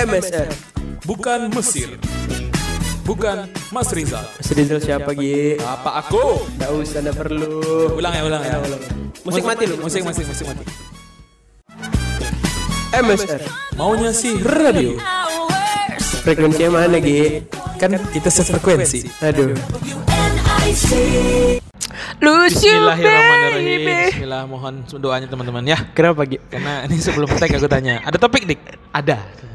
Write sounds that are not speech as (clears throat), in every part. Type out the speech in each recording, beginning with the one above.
MSR. Bukan Mesir. Bukan Mas Rizal. Mas Rizal siapa Gi? Apa aku? Nggak usah, nggak perlu. Ulang ya, ulang ya. Musik mati lu. Musik, musik, musik mati. MSR. Maunya sih radio. Frekuensinya mana Gi? Kan kita sefrekuensi. Aduh. Lucu Bismillahirrahmanirrahim. Bismillah mohon doanya teman-teman ya. Kenapa Gi? Karena ini sebelum tag aku tanya, ada topik dik? Ada.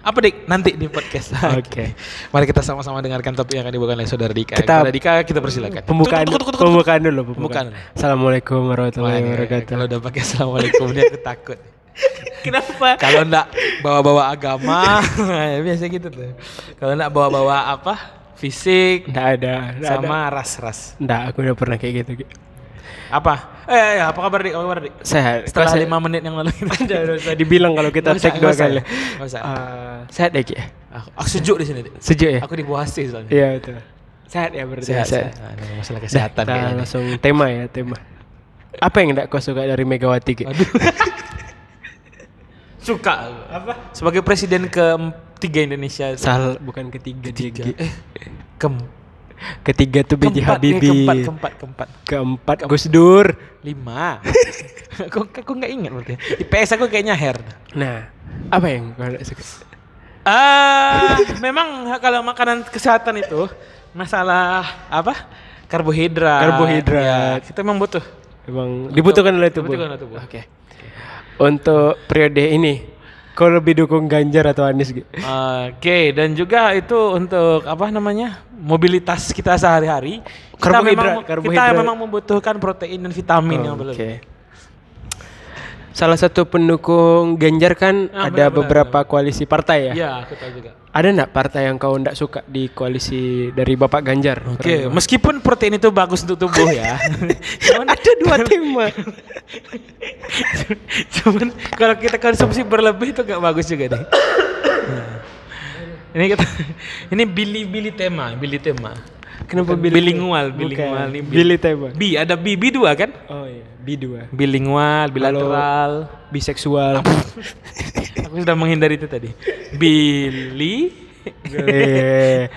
Apa dik? Nanti di podcast. (laughs) Oke. Mari kita sama-sama dengarkan topik yang akan dibawakan oleh saudara Dika. Kita- Kepada Dika kita persilakan. Pembukaan, Tuk, tuk, tuk, tuk, tuk. pembukaan dulu. Pembukaan. Assalamualaikum Wah, warahmatullahi wabarakatuh. Kalau udah pakai assalamualaikum dia aku takut. (laughs) Kenapa? Kalau enggak bawa-bawa agama, (laughs) biasa gitu tuh. Kalau enggak bawa-bawa apa? Fisik Nggak ada. nggak ada. sama ras-ras. Nggak, aku udah pernah kayak gitu. Apa? Eh, eh, apa kabar Dik? Apa kabar Dik? Sehat. Setelah lima menit yang lalu kita Udah usah dibilang kalau kita tag dua kali. Usah. Eh, sehat ya Ki? Aku, aku sejuk di sini, Dik. Sejuk ya? Aku di bawah AC soalnya. Iya betul. Sehat ya berarti. Sehat, sehat. sehat. Nah, masalah kesehatan kita kayaknya. langsung tema ya tema. Apa yang tidak kau suka dari Megawati? Aduh. (laughs) Suka. Apa? Sebagai presiden ketiga Indonesia. Sal bukan ketiga, Ketiga. Eh, kem Ketiga tuh B.J. keempat, Habibie. keempat, keempat, keempat. Keempat Gus Dur. Lima. (laughs) kok kok nggak ingat berarti? Di PS aku kayaknya hair. Nah, apa yang kau suka? Ah, memang kalau makanan kesehatan itu masalah apa? Karbohidrat. Karbohidrat. Ya, kita memang butuh. Emang dibutuhkan oleh tubuh. Dibutuhkan oleh tubuh. Oke. Untuk periode ini, kau lebih dukung Ganjar atau Anies? Gi? Oke, dan juga itu untuk apa namanya? Mobilitas kita sehari-hari. Kita memang kita memang membutuhkan protein dan vitamin yang Oke. berlebih. Salah satu pendukung Ganjar kan Ah, ada benar-benar. beberapa koalisi partai ya. Iya, aku tahu juga. Ada nggak partai yang kau nggak suka di koalisi dari Bapak Ganjar? Oke, meskipun protein itu bagus untuk tubuh ya. (laughs) Cuman Ada dua tema. (laughs) Cuman kalau kita konsumsi berlebih itu gak bagus juga deh. Nah. Ini kita ini bili-bili tema, bili tema. Kenapa bilingual, bilingual nih. Bili tema. Bi ada bi bi dua kan? Oh iya, B2. Bilingual, bilateral. Biseksual. Aku sudah menghindari itu tadi. Billy Eh,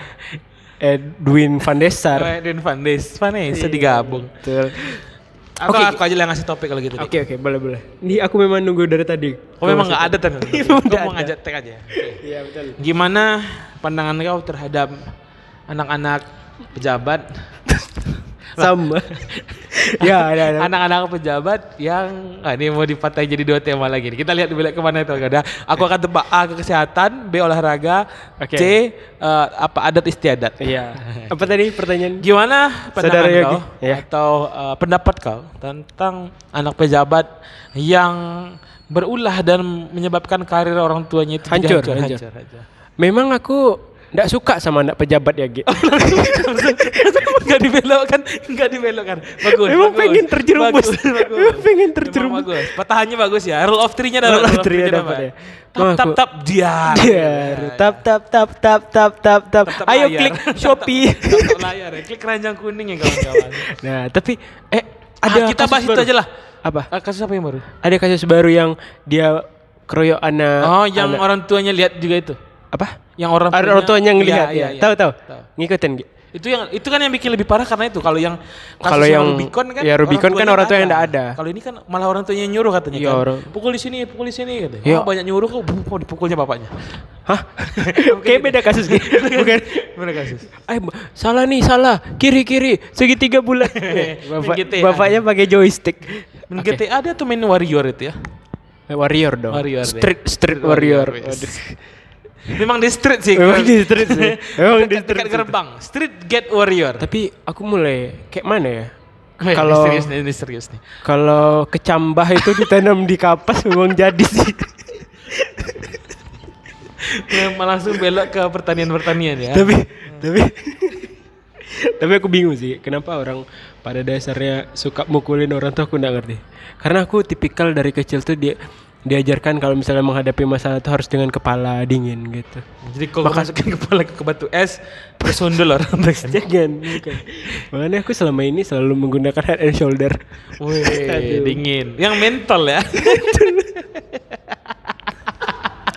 Edwin Van Desar. dan Van Des, Van Des digabung. Betul. Aku, Oke. aku aja yang ngasih topik kalau gitu. Oke oke boleh boleh. Ini aku memang nunggu dari tadi. Oh memang nggak ada tadi. Kamu mau (laughs) ngajak tag aja. Iya betul. Gimana pandangan kau terhadap anak-anak pejabat? Sama. (laughs) ya ada ada. Anak-anak pejabat yang ah, ini mau dipatahin jadi dua tema lagi nih. Kita lihat dulu ke mana itu ada. Aku akan tebak A ke kesehatan, B olahraga, Oke. C eh, apa adat istiadat. Iya. Apa tadi pertanyaan? Gimana pandangan Saudara Yogi? kau Ya. atau eh, pendapat kau tentang anak pejabat yang berulah dan menyebabkan karir orang tuanya itu Hancur, hancur, hancur. hancur, hancur. Memang aku nggak suka sama anak pejabat ya, Gi. Enggak (laughs) dibelokkan, enggak dibelokkan. Bagus. Memang bagus. pengen terjerumus. Bagus, bagus. Memang pengen Memang terjerumus. bagus. Patahannya bagus ya. Rule of three-nya dapat. Rule of three-nya dapat ya. Tap tap tap dia. Tap tap tap tap tap tap tap. Ayo layar. klik (laughs) Shopee. Tap tap layar ya. Klik keranjang kuning ya kawan-kawan. nah, tapi eh Ada ada kita kasus bahas itu aja lah. Apa? Ah, kasus apa yang baru? Ada kasus baru yang dia keroyok anak. Oh, yang anak- orang tuanya lihat juga itu. apa? Yang orang Ada orang tuanya ngelihat Iya, ya. iya, Tahu tahu. Ngikutin Gi. Itu yang itu kan yang bikin lebih parah karena itu kalau yang Kalau yang- Rubicon kan ya, Rubicon kan tuanya orang tua yang nggak nggak ada. Kalau ini kan malah orang tuanya nyuruh katanya Iya, kan. orang- Pukul di sini, pukul di sini katanya. Iya. Oh, banyak nyuruh kok oh, dipukulnya bapaknya. Hah? (laughs) (laughs) Kayak beda kasus Gi. Bukan. Mana kasus? Eh, salah nih, salah. Kiri kiri, segitiga bulat. (laughs) Bapak, bapaknya pakai joystick. Main Oke. GTA ada tuh main Warrior itu ya. Eh, Warrior dong. Warrior, Street. Street Warrior. Warrior. Memang di street sih. Memang di street sih. (laughs) Memang di Dekat- street dekat gerbang. Street Get Warrior. Tapi aku mulai kayak mana ya? Weh, Kalau ini serius nih, ini serius nih. kalau kecambah itu ditanam di kapas memang jadi sih. (laughs) Malah langsung belok ke pertanian-pertanian ya. tapi tapi (laughs) tapi aku bingung sih kenapa orang pada dasarnya suka mukulin orang tuh aku nggak ngerti. Karena aku tipikal dari kecil tuh dia diajarkan kalau misalnya menghadapi masalah itu harus dengan kepala dingin gitu. Jadi kalau masukin kepala ke batu es, bersundul orang. Jangan, bukan. Makanya aku selama ini selalu menggunakan head and shoulder. Wih, dingin. Yang mentol ya. (laughs)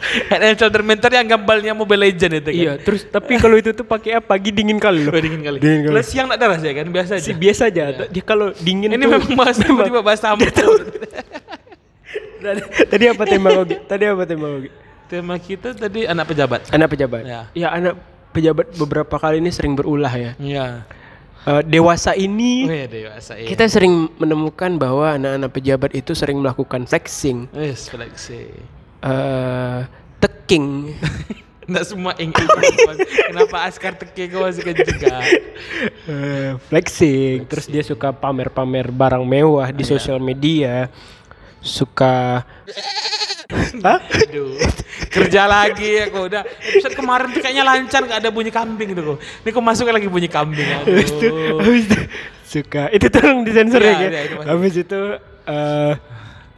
Head and shoulder mentor yang gambarnya Mobile Legend itu kan. Iya, terus tapi kalau itu tuh pakai apa? Pagi dingin kali loh. Oh, dingin kali. Dingin kali. Kalau siang nak darah sih kan biasa aja. Si biasa aja. Dia kalau dingin Ini tuh memang bahas tiba-tiba bahas tamu. (laughs) tadi, apa tema Gogi? Tadi apa tema Gogi? Tema kita tadi anak pejabat. Anak pejabat. Ya. Ya, anak pejabat beberapa kali ini sering berulah ya. Iya. Eh, dewasa ini Wih, dewasa iya. kita sering menemukan bahwa anak-anak pejabat itu sering melakukan flexing, Wis, fleksi. eh teking, (laughs) Nggak semua ing Kenapa askar teki kau masih juga? eh, flexing. Terus dia suka pamer-pamer barang mewah di sosial media, suka Hah? Aduh, kerja lagi aku udah episode kemarin tuh kayaknya lancar nggak ada bunyi kambing gitu kok. Ini kok masuk lagi bunyi kambing. Habis itu, habis itu suka itu tolong disensor ya, itu masuk. Habis itu eh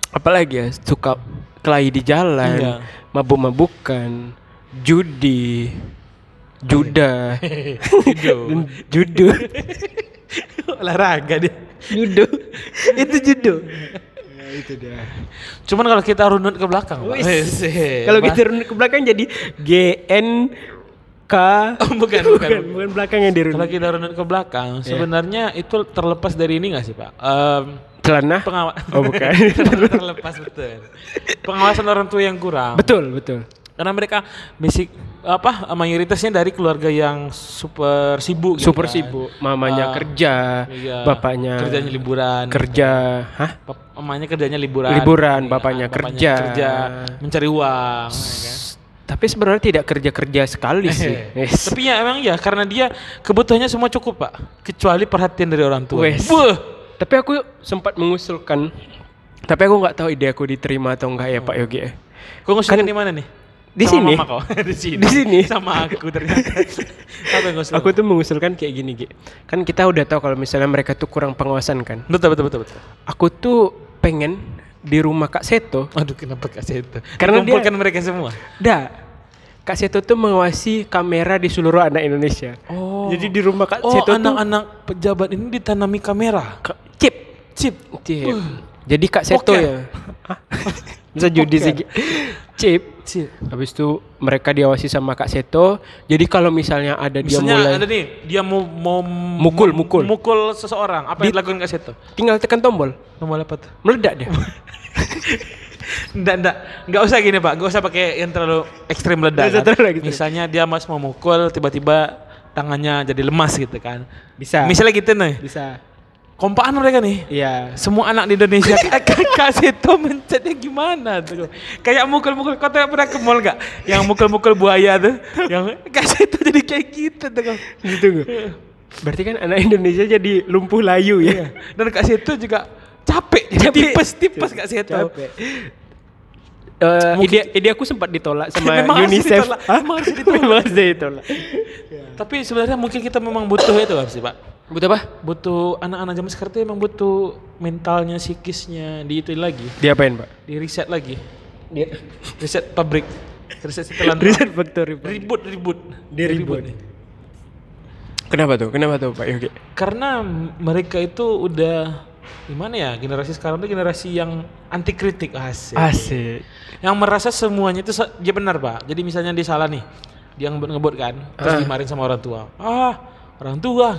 apa lagi ya? Suka kelahi di jalan, Iya. mabuk-mabukan, judi, juda, Judo. (laughs) Olahraga dia. judo. itu judo. Ya, itu dia. Cuman kalau kita runut ke belakang, Kalau kita runut ke belakang jadi G N K Oh, bukan, bukan, bukan, bukan belakang yang dirunut. kalau kita runut ke belakang, Iya. sebenarnya itu terlepas dari ini nggak sih Pak? Em, Celana? pengawas. Oh, bukan. (laughs) terlepas betul. Pengawasan orang tua yang kurang. betul, betul. Karena mereka basic apa mayoritasnya dari keluarga yang super sibuk. gitu Super kan. sibuk, mamanya Ah, kerja, Iya. bapaknya kerjanya liburan. kerja, hah? Bap- mamanya kerjanya liburan. Liburan, Iya, bapaknya kerja. kerja, mencari uang. ya kan? Tapi sebenarnya tidak kerja-kerja sekali sih. Yes. Tapi ya emang ya karena dia kebutuhannya semua cukup pak, kecuali perhatian dari orang tua. Wes. Buh. Tapi aku sempat mengusulkan, tapi aku nggak tahu ide aku diterima atau enggak ya Pak Yogi. ya. Kau ngusulkan di mana nih? Di Sama sini. mama kau? (laughs) di sini. Di sini. Sama aku ternyata. (laughs) Apa yang? Aku tuh mengusulkan kayak gini, Gi. Kan kita udah tahu kalau misalnya mereka tuh kurang pengawasan kan. betul betul betul betul. Aku tuh pengen di rumah Kak Seto, Aduh kenapa kasih itu? Karena dia- Kumpulkan mereka semua. dah Kak Seto tuh mengawasi kamera di seluruh anak Indonesia. Oh. Jadi di rumah Kak Oh Seto tuh anak-anak pejabat ini ditanami kamera. Ka- chip. Chip. Chip. Jadi Kak Seto Poker. ya. (laughs) Bisa judi sih. Gi. Chip. Chip. Habis itu mereka diawasi sama Kak Seto. Jadi kalau misalnya ada dia Misalnya mulai ada nih, dia mau mau Mukul, mukul. mukul seseorang. Apa yang dilakukan Kak Seto? tinggal tekan tombol, Nomor apa tuh? meledak dia. Enggak, enggak. Enggak usah gini, Pak. Enggak usah pakai yang terlalu ekstrim meledak. Kan. terlalu ekstrim. Misalnya dia mas mau mukul, tiba-tiba tangannya jadi lemas gitu kan. Bisa. Misalnya gitu nih. Bisa. Kompaan mereka nih. Iya. Semua anak di Indonesia (laughs) kasih tau mencetnya gimana tuh. Kayak mukul-mukul kau pernah ke mall gak? Yang mukul-mukul buaya tuh. Yang kasih itu jadi kayak gitu tuh. Gitu nggak? Berarti kan anak Indonesia jadi lumpuh layu ya. Dan kasih itu juga capek. Jadi Capek. tipes-tipes kasih itu. Capek. Eh, ide ide aku sempat ditolak (laughs) sama Memang UNICEF. ditolak. Hah? Memang harus (laughs) ditolak. Memang harus ditolak. Tapi sebenarnya mungkin kita memang butuh itu apa sih Pak? Butuh apa? Butuh anak-anak zaman sekarang itu emang butuh mentalnya, psikisnya, di itu lagi, Diapain, Pak? di riset lagi, Dia riset pabrik, riset setelan (laughs) Reset Factory. Ribut ribut, Dia ribut. nih. Kenapa tuh? Kenapa tuh, Pak Yogi? Karena mereka itu udah gimana ya generasi sekarang tuh generasi yang anti kritik asik. Asik. Yang merasa semuanya itu dia benar pak. Jadi misalnya dia salah nih, dia ngebut ngebut kan, terus Ah. dimarahin sama orang tua. Ah orang tua.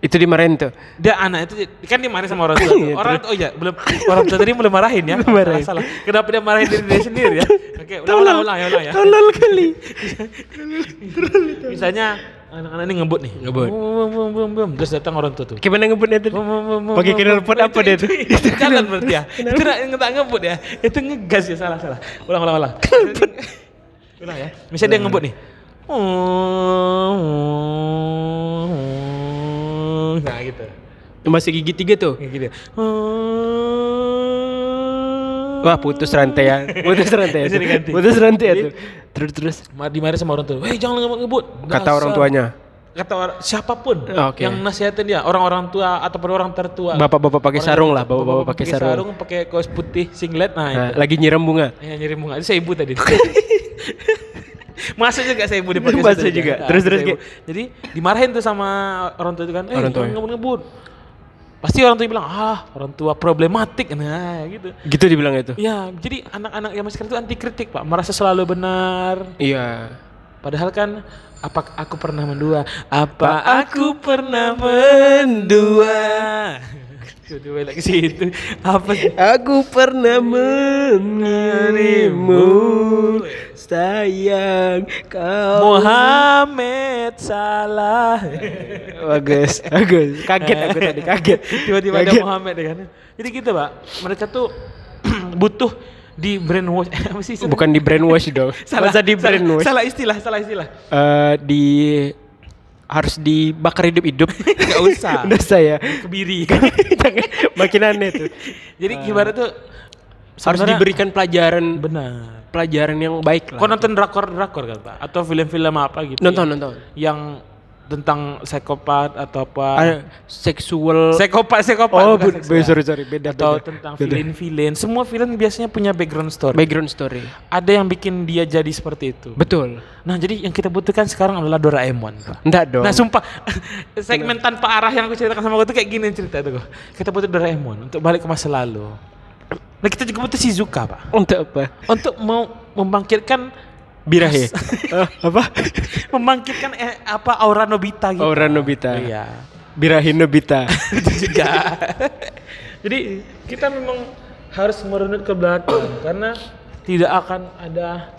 Itu dimarahin tuh. Dia anak itu kan dia marah sama orang tua. tuh. (laughs) Iya, orang oh iya belum orang tua tadi belum marahin ya. (laughs) Belum marahin. Salah. Kenapa dia marahin diri dia sendiri ya? (laughs) Oke, ulang ulang ulang ya ulang ya. Tolol kali. Misalnya anak-anak ini ngebut nih. Ngebut. Bum, bum, bum, bum. Terus datang orang tua tuh. Gimana ngebutnya tuh? Bum, bum, Pakai knalpot bum. apa Itu- dia itu- tuh? (laughs) Itu jalan berarti ya. Itu nak nggak ngebut ya. Itu ngegas ya salah salah. Ulang ulang ulang. ulang ya. Misalnya dia ngebut nih. Nah gitu. Masih gigi tiga tuh. Kayak gitu. Wah putus rantai ya. (laughs) Putus rantai ya. Putus rantai ya tuh. Terus terus Ma- Dimarahin sama orang tua. Hei jangan ngebut-ngebut. kata orang tuanya. Kata orang siapa pun Oke. yang nasihatin dia, orang-orang tua ataupun orang tertua. Bapak-bapak pakai sarung lah, bapak-bapak pakai sarung. pakai kaos putih, singlet. Nah, Nah, itu. lagi nyiram bunga. Ya nyirim bunga. Itu saya ibu tadi. (laughs) Masuk juga saya ibu di podcast Masuk juga. Ah, Terus- terus. Jadi dimarahin tuh sama orang tua itu kan. Eh, Orang tua. jangan ngebut-ngebut. Pasti orang tua bilang ah orang tua problematik nah gitu Gitu dibilang itu. ya jadi anak-anak yang masih kecil itu anti kritik pak merasa selalu benar Iya. padahal kan apa aku pernah mendua apa aku pernah mendua. Tiba-tiba lagi situ apa sih Aku pernah mengenalimu sayang kau. Muhammad salah bagus, bagus. Kaget aku tadi, kaget. tiba-tiba ada. Muhammad ya kan jadi gitu pak mereka tuh (clears throat) butuh di brainwash apa sih? Bukan di brainwash dong. salah Masa di salah- brainwash. salah istilah salah istilah Eh, di harus dibakar hidup-hidup. (laughs) nggak usah (laughs) Udah saya. kebiri (laughs) Makin aneh tuh. jadi gimana tuh Harus diberikan pelajaran benar pelajaran yang baik lah. kau nonton drakor drakor kan pak atau film-film apa gitu Nonton, nonton. yang tentang psikopat atau apa Ada seksual psikopat psikopat Oh, bukan bu- seksual. sorry sorry beda atau beda. tentang Beda. villain-villain semua villain biasanya punya background story background story. ada yang bikin dia jadi seperti itu Betul. nah jadi yang kita butuhkan sekarang adalah Doraemon Pak. Enggak dong. Nah sumpah (laughs) segmen tanpa arah yang aku ceritakan sama kau tuh kayak gini cerita tuh Kita butuh Doraemon untuk balik ke masa lalu Nah kita juga butuh Shizuka pak Untuk apa? Untuk mau membangkitkan Birahe. (laughs) Eh, apa? (laughs) Membangkitkan eh, apa aura Nobita gitu Aura Nobita. Iya Birahi Nobita. Itu (laughs) juga Jadi kita memang harus merunut ke belakang (clears throat) Karena tidak akan ada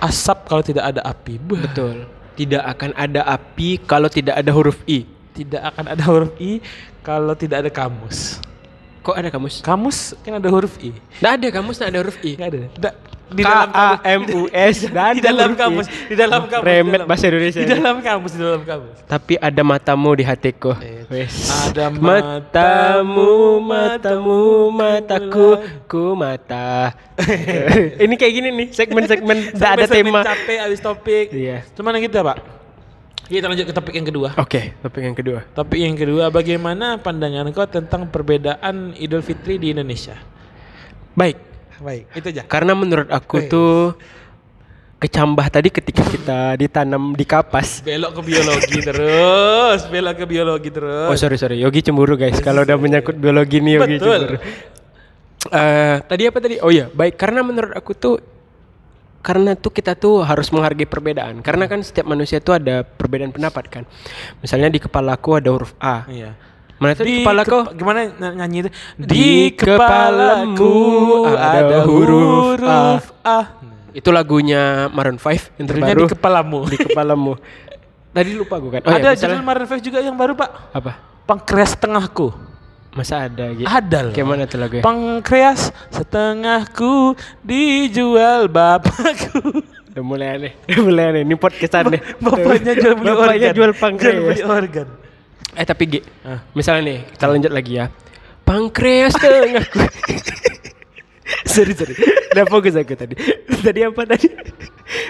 asap kalau tidak ada api Bah. Betul. Tidak akan ada api kalau tidak ada huruf I. Tidak akan ada huruf I kalau tidak ada kamus Kok ada kamus? Kamus kan ada huruf I Nggak ada kamus, nggak ada huruf I. Nggak ada. Da- di K dalam A kamus. M U S dan di dalam kamus, di dalam kamus. di Remet bahasa Indonesia. Di dalam kamus, di dalam kamus. Tapi ada matamu di hatiku. Eh, ada matamu, matamu, mataku, ku mata. (laughs) Ini kayak gini nih, segmen-segmen tidak ada tema. Capek habis topik. Iya. Cuman yang gitu ya, Pak. Kita lanjut ke topik yang kedua. Oke, topik yang kedua. Topik yang kedua, bagaimana pandangan kau tentang perbedaan Idul Fitri di Indonesia? Baik, Baik, itu aja. karena menurut aku Wes. tuh kecambah tadi ketika kita ditanam di kapas. Belok ke biologi terus, belok ke biologi terus. Oh sorry sorry, Yogi cemburu guys. Kalau udah menyangkut biologi nih Yogi Betul. cemburu. Eh, tadi apa tadi? Oh iya, baik karena menurut aku tuh karena tuh kita tuh harus menghargai perbedaan. Karena kan setiap manusia tuh ada perbedaan pendapat kan. Misalnya di kepalaku ada huruf A. Iya. Mana tuh di kepala kau? gimana ny- nyanyi itu? Di kepalaku ada huruf A. Itu lagunya Maroon 5 yang Judulnya terbaru. di kepalamu. di kepalamu. Tadi lupa gue kan. Oh ada judul misalnya- Maroon 5 juga yang baru pak. apa? Pankreas setengahku. Masa ada gitu? Ada loh. Kayak mana tuh lagunya? Pankreas setengahku dijual bapakku. Udah mulai aneh. (laughs) Udah mulai aneh. Ini podcast aneh. Bapaknya jual beli Bapaknya organ. jual Jual pankreas. beli organ. Eh tapi G, Ah. misalnya nih kita lanjut lagi ya. Pankreas (laughs) tengahku. sorry sorry. Udah fokus aku tadi. tadi apa tadi?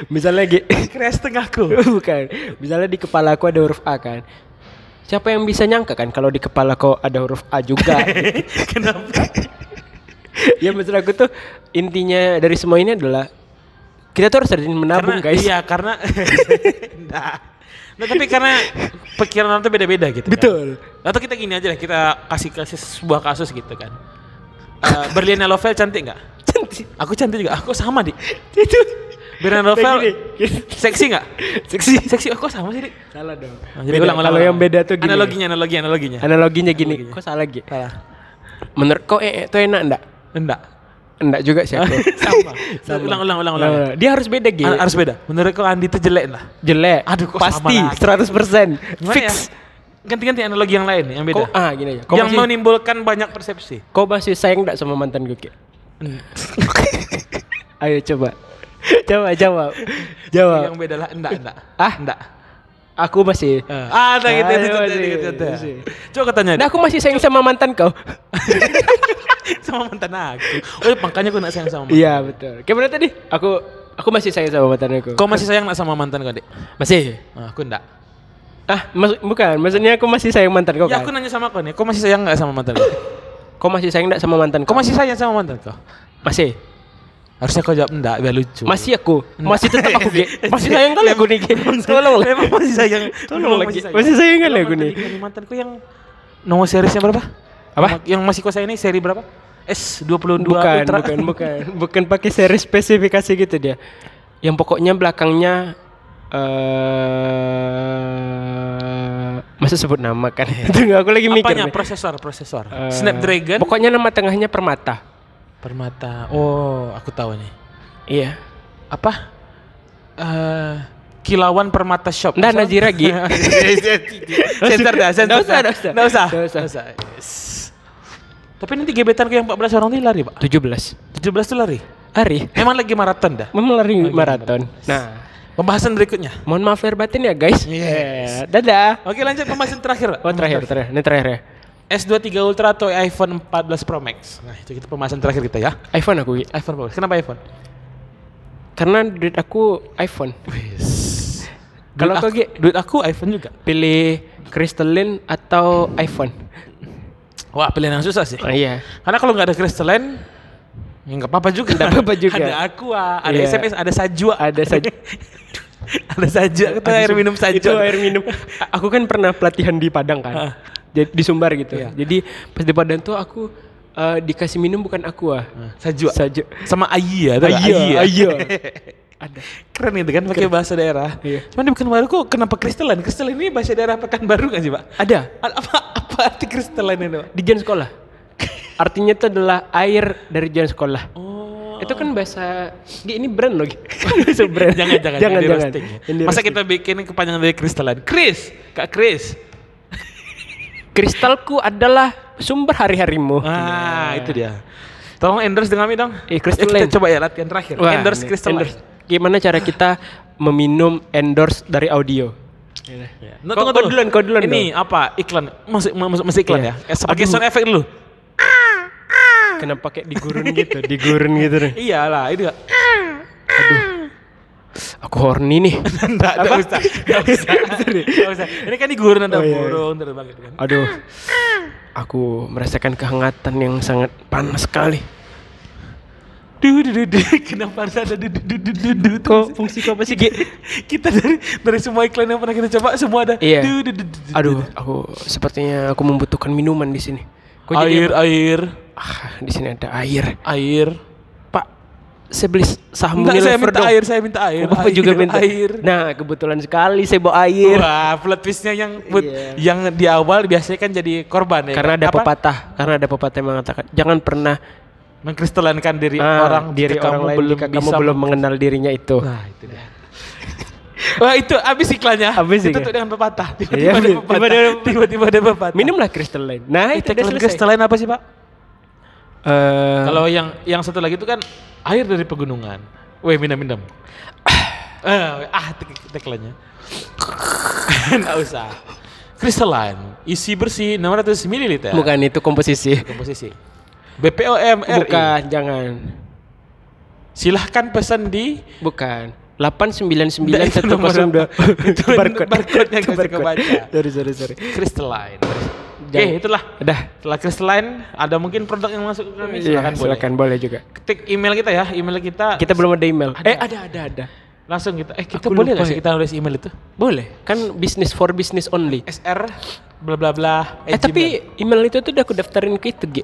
misalnya G. Pankreas setengahku. (laughs) Bukan. Misalnya di kepala aku ada huruf A kan. Siapa yang bisa nyangka kan kalau di kepala kau ada huruf A juga? (laughs) Kenapa? ya maksud aku tuh intinya dari semua ini adalah kita tuh harus rajin menabung karena, guys. Iya karena. nah. Nah, tapi karena pikiran orang tuh beda-beda gitu. Betul. Kan? Atau kita gini aja lah, kita kasih kasih sebuah kasus gitu kan. Uh, Berliana Lovel cantik nggak? Cantik. Aku cantik juga. Aku sama di. Itu. Berliana Lovel Gini. seksi nggak? Seksi. Seksi. Aku sama sih. Dik. Salah dong. Nah, jadi Beda. ulang, ulang, Kalau ulang. yang beda tuh gini. Analoginya, analogi, analoginya. Analoginya gini. Analoginya. Kok salah G? Salah. Menurut kau eh itu enak enggak? Enggak. Enggak juga sih aku. (laughs) sama. Ulang, ulang, ulang, ulang. Nah, Dia harus beda G. Har- Harus beda. Menurut kau Andi itu jelek lah. Jelek. Aduh, kok Pasti sama lagi? 100%. Gimana Fix. ya? Ganti-ganti analogi yang lain yang beda. Kau ah gini aja. Kau yang masih, menimbulkan banyak persepsi. kau masih sayang enggak sama mantan gue? (laughs) Ayo coba. Coba jawab. Jawab. Yang beda lah, enggak, enggak. Ah? enggak. Aku masih Ah, gitu, Ah, gitu, masih, gitu, gitu, gitu. masih. Coba katanya Nah, aku masih sayang sama mantan kau. (laughs) (laughs) sama mantan aku. Oh, iya, makanya aku nak sayang sama mantan. Iya, betul. Kayak mana tadi? Aku aku masih sayang sama mantan aku. Kau masih sayang nak sama mantan kau, Dek? Masih. Ah, aku enggak. Ah, maksud bukan. Maksudnya aku masih sayang mantan kau Ya kan? aku nanya sama kau nih, kau masih sayang enggak sama mantan kau? (coughs) Kau masih sayang enggak sama mantan Kau kau? masih sayang sama mantan kau? Masih. Harusnya kau jawab enggak, biar lucu. Masih aku. Masih tetap aku, Ge. (laughs) Masih sayang kali aku nih, Ge. Tolong lah. Memang masih sayang. Tolong lagi. Masih sayang kali aku nih. Mantanku yang nomor seriesnya berapa? Apa? Yang masih kuasa ini seri berapa? S22 bukan, Ultra. bukan, bukan, (laughs) bukan pakai seri spesifikasi gitu dia. Yang pokoknya belakangnya eh masa sebut nama kan? (laughs) Tunggu aku lagi mikir. Apanya? nih. Prosesor, prosesor. Eh, Snapdragon. Pokoknya nama tengahnya Permata. Permata. Oh, aku tahu nih. Iya. Apa? Eh Kilauan Permata Shop. Masa? Najira, Gi. (laughs) sensor dah, sensor Nggak usah, dah. nggak usah. Nggak usah. Nggak usah. Nggak usah. Tapi nanti gebetan yang 14 orang ini lari, Pak. 17 17 tuh lari. hari. Memang lagi maraton dah. Memang lari maraton. Nah, Pembahasan berikutnya. mohon maaf lahir batin ya guys. Yes. Dadah. Oke, lanjut pembahasan terakhir, Pak. Oh terakhir, terakhir. Ini terakhir ya. S23 Ultra atau iPhone 14 Pro Max. Nah, itu kita pembahasan terakhir kita ya. iPhone aku. IPhone Pro. Kenapa iPhone? Karena duit aku iPhone. Kalau aku, duit aku iPhone juga. pilih crystalline atau iPhone? Wah, pilihan yang susah sih. Oh, iya. Karena kalau nggak ada crystalline, ya nggak apa-apa juga. Nggak apa-apa juga. ada Aqua, ada Iya. SMS, ada Sajwa. Ada saja. (laughs) ada Sajwa, kita air minum Sajwa. Itu air minum. (laughs) Aku kan pernah pelatihan di Padang kan. Jadi di Sumbar gitu. Iya. Jadi pas di Padang tuh aku eh, dikasih minum bukan aqua. Sajwa. Saja. Sama Ayi ya, tahu nggak? (laughs) Ada. Keren itu kan pakai bahasa daerah. Iya. Cuman di Pekanbaru kok kenapa crystalline? Crystalline ini bahasa daerah Pekanbaru nggak sih, Pak? Ada A- Apa apa arti crystalline itu? Pak? di jam sekolah. Artinya itu adalah air dari jam sekolah. Oh. Itu kan bahasa ini brand loh. (laughs) Bahasa (laughs) brand. jangan jangan jangan jangan. di Masa kita bikin kepanjangan dari crystalline? Chris, Kak Chris. kristalku adalah sumber hari-harimu. Ah, itu dia. Tolong endorse dengan kami dong. Eh, Eh, coba ya latihan terakhir. Wah, endorse endorse. Gimana cara kita meminum endorse dari audio? Nah, Kau- kau duluan, kau duluan Ini apa? Iklan. Masuk masuk masuk iklan Iya. ya. Eh, Pakai Aduh. sound effect dulu. Kenapa kayak digurun gitu? Digurun gitu nih. Iyalah, itu. Aku horny nih. (laughs) Enggak, enggak usah. Enggak usah. (laughs) Nggak usah. Ini kan di gurun ada Oh, iya, iya. burung terbang gitu kan. Aduh. Aku merasakan kehangatan yang sangat panas sekali. Duh, duh, duh. (laughs) Kenapa harus ada duh, duh, duh, duh, duh? Kok fungsi kau apa sih, Gi? (laughs) Kita dari dari semua iklan yang pernah kita coba semua ada. Iya. Duh. Aduh, aku sepertinya aku membutuhkan minuman di sini. Kok air, air, Ah, di sini ada air. air. Pak, saya beli saham Enggak, saya minta dong. air, saya minta air. Oh, Bapak air, juga minta air. Nah, kebetulan sekali saya bawa air. Wah, plot twistnya yang but- Iya. yang di awal biasanya kan jadi korban ya. Karena ada Apa? pepatah, karena ada pepatah yang mengatakan jangan pernah mengkristalankan diri ah, orang diri orang kamu lain belum jika kamu belum mengenal dirinya itu. Nah, itu dia. (laughs) Wah itu habis iklannya. Habis Itu dengan pepatah. Iya, Tiba-tiba ada tiba-tiba pepatah. (laughs) Tiba-tiba ada pepatah. Minumlah Crystal Line. Nah, itu udah selesai. apa sih pak? Eh, Kalau yang yang satu lagi itu kan air dari pegunungan. Weh minum minum. ah, ah tek- tagline-nya. (coughs) Nggak usah. Crystalline, isi bersih 600 ml. bukan itu komposisi. Komposisi. BPOM RI. Bukan, jangan. Silahkan pesan di Bukan. 899 Nggak, itu nomor 102 (laughs) Itu barcode-nya nggak bisa kebaca. Sorry, sorry, sorry. Crystalline. Oke, Jangan. itulah. Udah. Setelah Crystalline, ada mungkin produk yang masuk ke kami. Iya, Silakan, boleh. silakan boleh juga. Ketik email kita ya, email kita. Kita belum ada email. Ada. Eh, ada, ada, ada. langsung kita. Eh, kita Aku boleh lupa nggak sih ya. kita nulis email itu? Boleh. Kan business for business only. SR bla bla bla. Eh, tapi email itu tuh udah aku daftarin ke itu, G.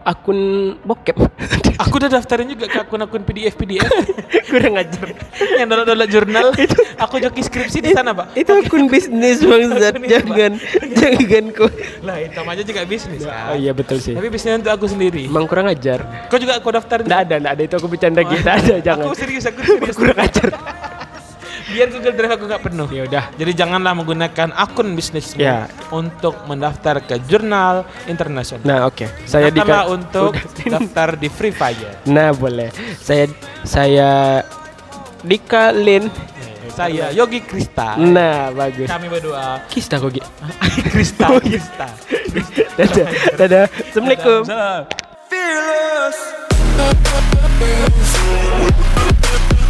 Akun bokep. (laughs) aku udah daftarin juga ke akun-akun PDF PDF (laughs) Kurang ajar. yang download jurnal. (laughs) aku joki skripsi di sana, Pak. itu akun bisnis bangsat. Itu, jangan jangan kok. Lah, hitam aja juga bisnis. Oh iya betul sih. Tapi bisnisnya untuk aku sendiri. Emang kurang ajar. Kau juga aku daftarin. Nggak ada, nggak ada itu aku bercanda gitu. Ada, jangan. Aku serius, aku serius. kurang ajar. Biar Google Drive aku nggak penuh. Ya udah. Jadi janganlah menggunakan akun bisnis Ya. untuk mendaftar ke jurnal internasional. Nah, oke. Saya di Gunakanlah untuk daftar di Free Fire. Nah, boleh. Saya saya Dika Lin. Saya Yogi Krista. Nah, bagus. Kami berdua Kista kok, Gi. (laughs) Krista. Krista. (laughs) Dadah. Dadah. Assalamualaikum. Salam. fearless.